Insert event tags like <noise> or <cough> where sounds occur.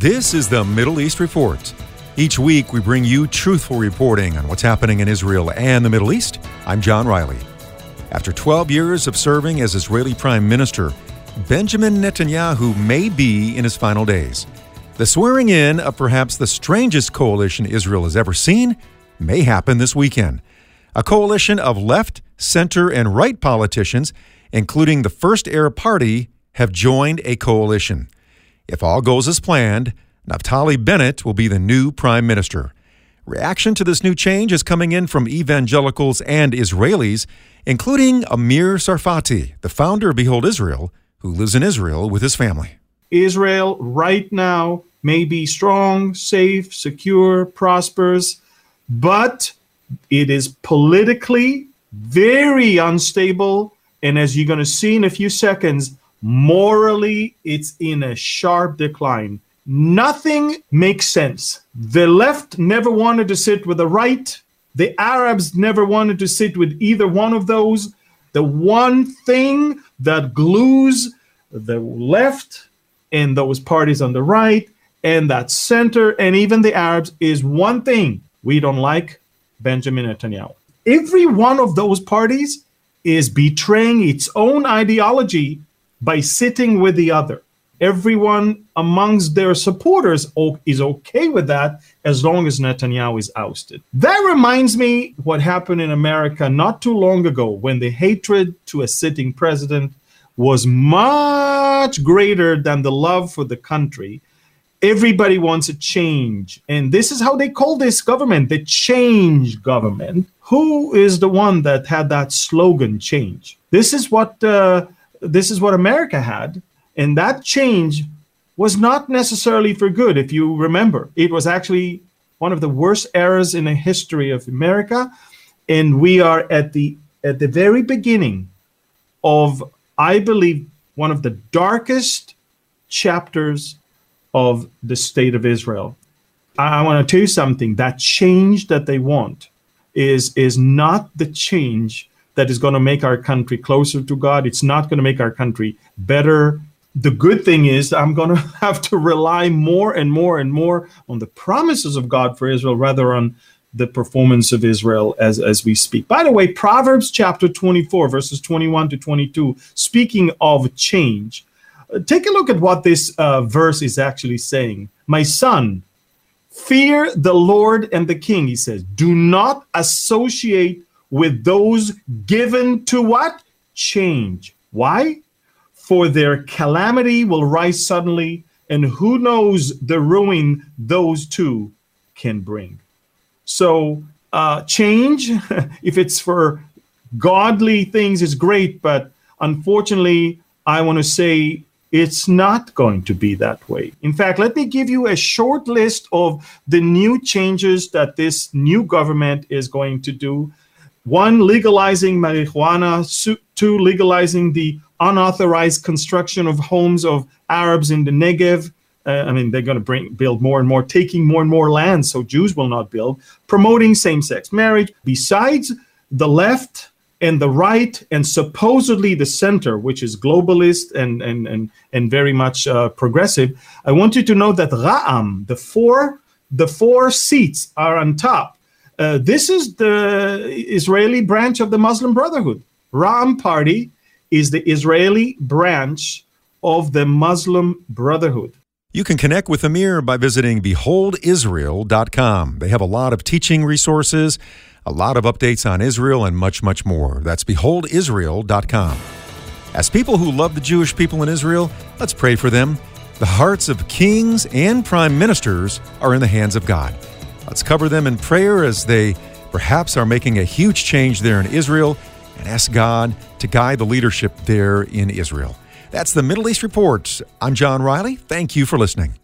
This is the Middle East Report. Each week, we bring you truthful reporting on what's happening in Israel and the Middle East. I'm John Riley. After 12 years of serving as Israeli Prime Minister, Benjamin Netanyahu may be in his final days. The swearing in of perhaps the strangest coalition Israel has ever seen may happen this weekend. A coalition of left, center, and right politicians, including the First Arab Party, have joined a coalition. If all goes as planned, Naftali Bennett will be the new prime minister. Reaction to this new change is coming in from evangelicals and Israelis, including Amir Tsarfati, the founder of Behold Israel, who lives in Israel with his family. Israel right now may be strong, safe, secure, prosperous, but it is politically very unstable. And as you're going to see in a few seconds, morally, it's in a sharp decline. Nothing makes sense. The left never wanted to sit with the right. The Arabs never wanted to sit with either one of those. The one thing that glues the left and those parties on the right and that center and even the Arabs is one thing we don't like Benjamin Netanyahu. Every one of those parties is betraying its own ideology by sitting with the other. Everyone amongst their supporters is okay with that as long as Netanyahu is ousted. That reminds me what happened in America not too long ago when the hatred to a sitting president was much greater than the love for the country. Everybody wants a change. And this is how they call this government the change government. Who is the one that had that slogan, change? This is what. Uh, this is what America had. And that change was not necessarily for good, if you remember. It was actually one of the worst eras in the history of America. And we are at the at the very beginning of, I believe, one of the darkest chapters of the state of Israel. I, I want to tell you something. That change that they want is is not the change that is going to make our country closer to God. It's not going to make our country better. The good thing is, I'm going <laughs> to have to rely more and more and more on the promises of God for Israel rather on the performance of Israel as, as we speak. By the way, Proverbs chapter 24, verses 21 to 22, speaking of change, uh, take a look at what this uh, verse is actually saying. My son, fear the Lord and the king, he says. Do not associate with those given to what? Change. Why? For their calamity will rise suddenly, and who knows the ruin those two can bring. So, uh, change, <laughs> if it's for godly things, is great, but unfortunately, I want to say it's not going to be that way. In fact, let me give you a short list of the new changes that this new government is going to do one, legalizing marijuana, two, legalizing the unauthorized construction of homes of Arabs in the Negev. Uh, I mean, they're going to build more and more, taking more and more land so Jews will not build, promoting same sex marriage. Besides the left and the right, and supposedly the center, which is globalist and, and, and, and very much uh, progressive, I want you to know that Ra'am, the four, the four seats are on top uh, this is the Israeli branch of the Muslim Brotherhood. Ra'am Party is the Israeli branch of the Muslim Brotherhood. You can connect with Amir by visiting beholdisrael.com. They have a lot of teaching resources, a lot of updates on Israel, and much, much more. That's beholdisrael.com. As people who love the Jewish people in Israel, let's pray for them. The hearts of kings and prime ministers are in the hands of God. Let's cover them in prayer as they perhaps are making a huge change there in Israel and ask God to guide the leadership there in Israel. That's the Middle East Report. I'm John Riley. Thank you for listening.